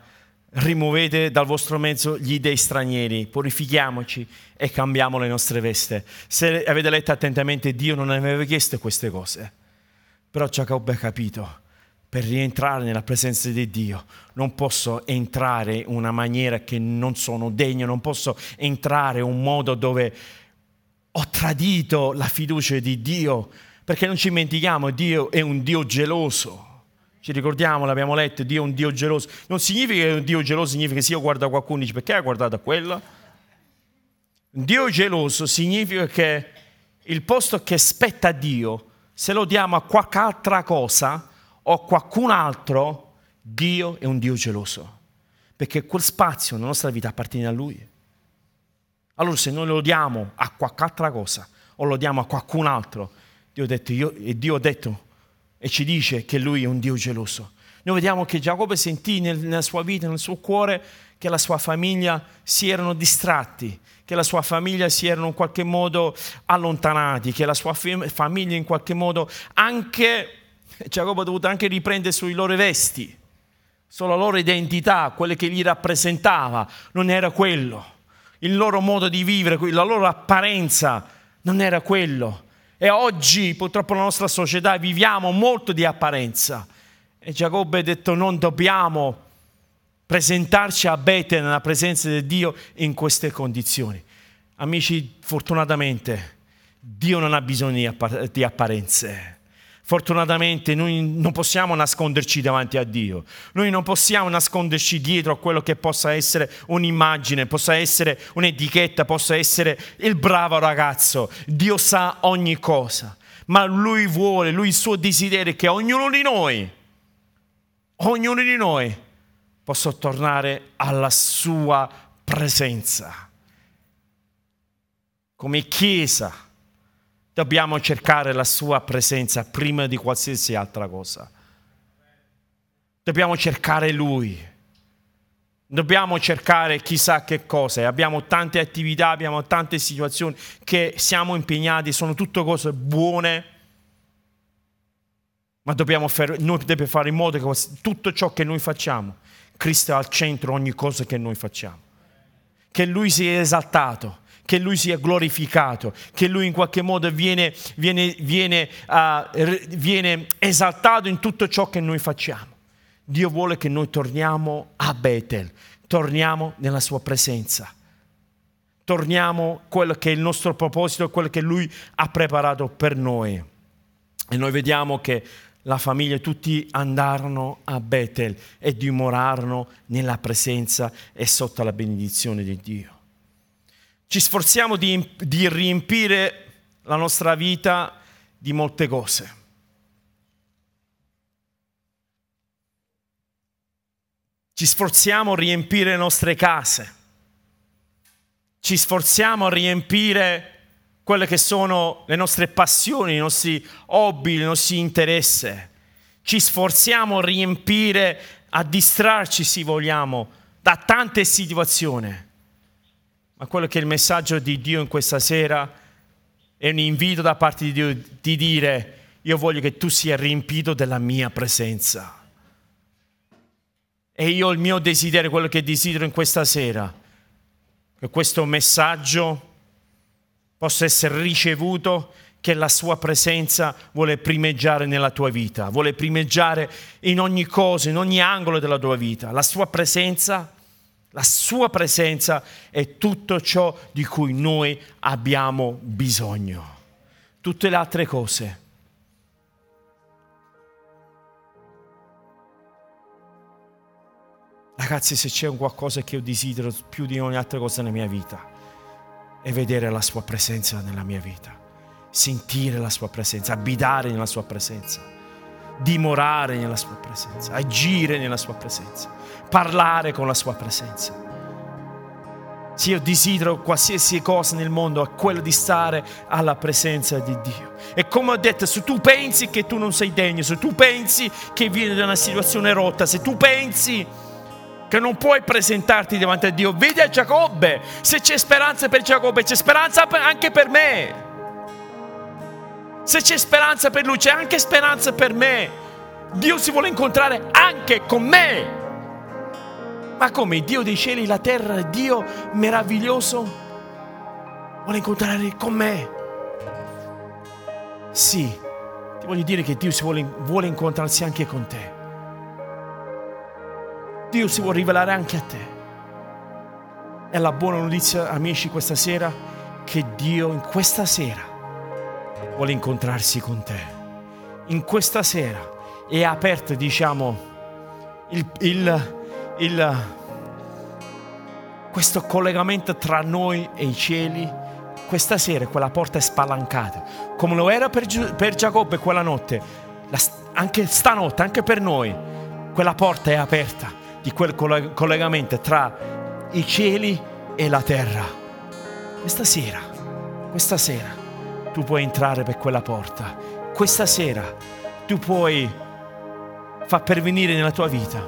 S1: rimuovete dal vostro mezzo gli dei stranieri, purifichiamoci e cambiamo le nostre veste. Se avete letto attentamente, Dio non aveva chiesto queste cose. Però Giacobbe ha capito per rientrare nella presenza di Dio non posso entrare in una maniera che non sono degno, non posso entrare in un modo dove ho tradito la fiducia di Dio, perché non ci dimentichiamo, Dio è un Dio geloso. Ci ricordiamo, l'abbiamo letto, Dio è un Dio geloso. Non significa che un Dio geloso, significa che se io guardo qualcuno dice perché hai guardato a quello? Un Dio geloso significa che il posto che spetta a Dio, se lo diamo a qualche altra cosa, o qualcun altro, Dio è un Dio geloso, perché quel spazio nella nostra vita appartiene a Lui. Allora se noi lo diamo a qualche altra cosa o lo diamo a qualcun altro, Dio ha detto, io, e Dio ha detto e ci dice che Lui è un Dio geloso. Noi vediamo che Giacobbe sentì nel, nella sua vita, nel suo cuore, che la sua famiglia si erano distratti, che la sua famiglia si erano in qualche modo allontanati, che la sua famiglia in qualche modo anche Giacobbe ha dovuto anche riprendere sui loro vesti, Solo la loro identità, quello che li rappresentava, non era quello. Il loro modo di vivere, la loro apparenza non era quello. E oggi purtroppo nella nostra società viviamo molto di apparenza. E Giacobbe ha detto non dobbiamo presentarci a Betel nella presenza di Dio in queste condizioni. Amici, fortunatamente Dio non ha bisogno di apparenze. Fortunatamente noi non possiamo nasconderci davanti a Dio, noi non possiamo nasconderci dietro a quello che possa essere un'immagine, possa essere un'etichetta, possa essere il bravo ragazzo. Dio sa ogni cosa, ma Lui vuole, Lui il suo desiderio è che ognuno di noi, ognuno di noi possa tornare alla sua presenza. Come Chiesa Dobbiamo cercare la sua presenza prima di qualsiasi altra cosa. Dobbiamo cercare Lui. Dobbiamo cercare chissà che cosa. Abbiamo tante attività, abbiamo tante situazioni che siamo impegnati, sono tutte cose buone. Ma dobbiamo fare, noi dobbiamo fare in modo che tutto ciò che noi facciamo, Cristo è al centro ogni cosa che noi facciamo. Che Lui sia esaltato che Lui sia glorificato, che Lui in qualche modo viene, viene, viene, uh, viene esaltato in tutto ciò che noi facciamo. Dio vuole che noi torniamo a Betel, torniamo nella Sua presenza, torniamo a quello che è il nostro proposito, quello che Lui ha preparato per noi. E noi vediamo che la famiglia, tutti andarono a Betel e dimorarono nella presenza e sotto la benedizione di Dio ci sforziamo di, di riempire la nostra vita di molte cose. Ci sforziamo a riempire le nostre case. Ci sforziamo a riempire quelle che sono le nostre passioni, i nostri hobby, i nostri interessi. Ci sforziamo a riempire, a distrarci, se vogliamo, da tante situazioni. Ma quello che è il messaggio di Dio in questa sera è un invito da parte di Dio di dire io voglio che tu sia riempito della mia presenza. E io il mio desiderio, quello che desidero in questa sera, che questo messaggio possa essere ricevuto, che la sua presenza vuole primeggiare nella tua vita, vuole primeggiare in ogni cosa, in ogni angolo della tua vita. La sua presenza la sua presenza è tutto ciò di cui noi abbiamo bisogno. Tutte le altre cose. Ragazzi, se c'è un qualcosa che io desidero più di ogni altra cosa nella mia vita, è vedere la sua presenza nella mia vita, sentire la sua presenza, abitare nella sua presenza, dimorare nella sua presenza, agire nella sua presenza parlare con la sua presenza. Se io desidero qualsiasi cosa nel mondo è quello di stare alla presenza di Dio. E come ho detto, se tu pensi che tu non sei degno, se tu pensi che vieni da una situazione rotta, se tu pensi che non puoi presentarti davanti a Dio, vedi a Giacobbe, se c'è speranza per Giacobbe, c'è speranza anche per me. Se c'è speranza per lui, c'è anche speranza per me. Dio si vuole incontrare anche con me. Ma come Dio dei cieli la terra, Dio meraviglioso, vuole incontrare con me? Sì, ti voglio dire che Dio vuole, vuole incontrarsi anche con te. Dio si vuole rivelare anche a te. È la buona notizia, amici, questa sera, che Dio in questa sera vuole incontrarsi con te. In questa sera è aperto, diciamo, il, il il, questo collegamento tra noi e i cieli, questa sera quella porta è spalancata, come lo era per, per Giacobbe quella notte, la, anche stanotte, anche per noi, quella porta è aperta di quel collegamento tra i cieli e la terra. Questa sera, questa sera, tu puoi entrare per quella porta. Questa sera tu puoi far pervenire nella tua vita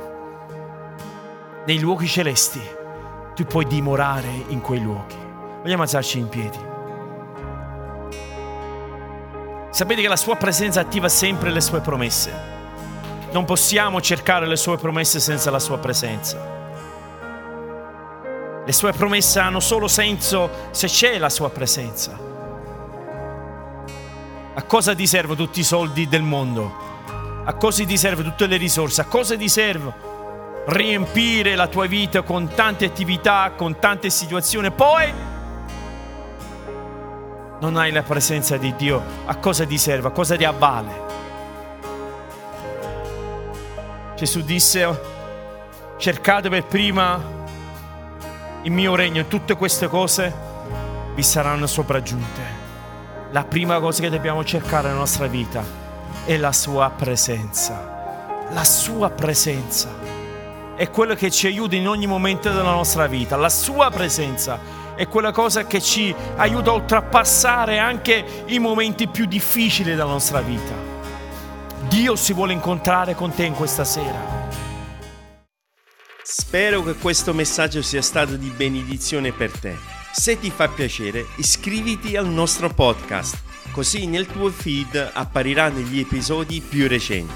S1: nei luoghi celesti, tu puoi dimorare in quei luoghi. Vogliamo alzarci in piedi. Sapete che la sua presenza attiva sempre le sue promesse. Non possiamo cercare le sue promesse senza la sua presenza. Le sue promesse hanno solo senso se c'è la sua presenza. A cosa ti servono tutti i soldi del mondo? A cosa ti servono tutte le risorse? A cosa ti serve riempire la tua vita con tante attività, con tante situazioni? Poi non hai la presenza di Dio. A cosa ti serve? A cosa ti avvale? Gesù disse, cercate per prima il mio regno e tutte queste cose vi saranno sopraggiunte. La prima cosa che dobbiamo cercare nella nostra vita è la sua presenza. La sua presenza è quello che ci aiuta in ogni momento della nostra vita. La sua presenza è quella cosa che ci aiuta a oltrepassare anche i momenti più difficili della nostra vita. Dio si vuole incontrare con te in questa sera.
S2: Spero che questo messaggio sia stato di benedizione per te. Se ti fa piacere, iscriviti al nostro podcast, così nel tuo feed appariranno gli episodi più recenti.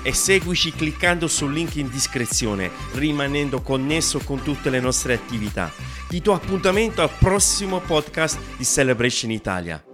S2: E seguici cliccando sul link in descrizione, rimanendo connesso con tutte le nostre attività. Ti do appuntamento al prossimo podcast di Celebration Italia.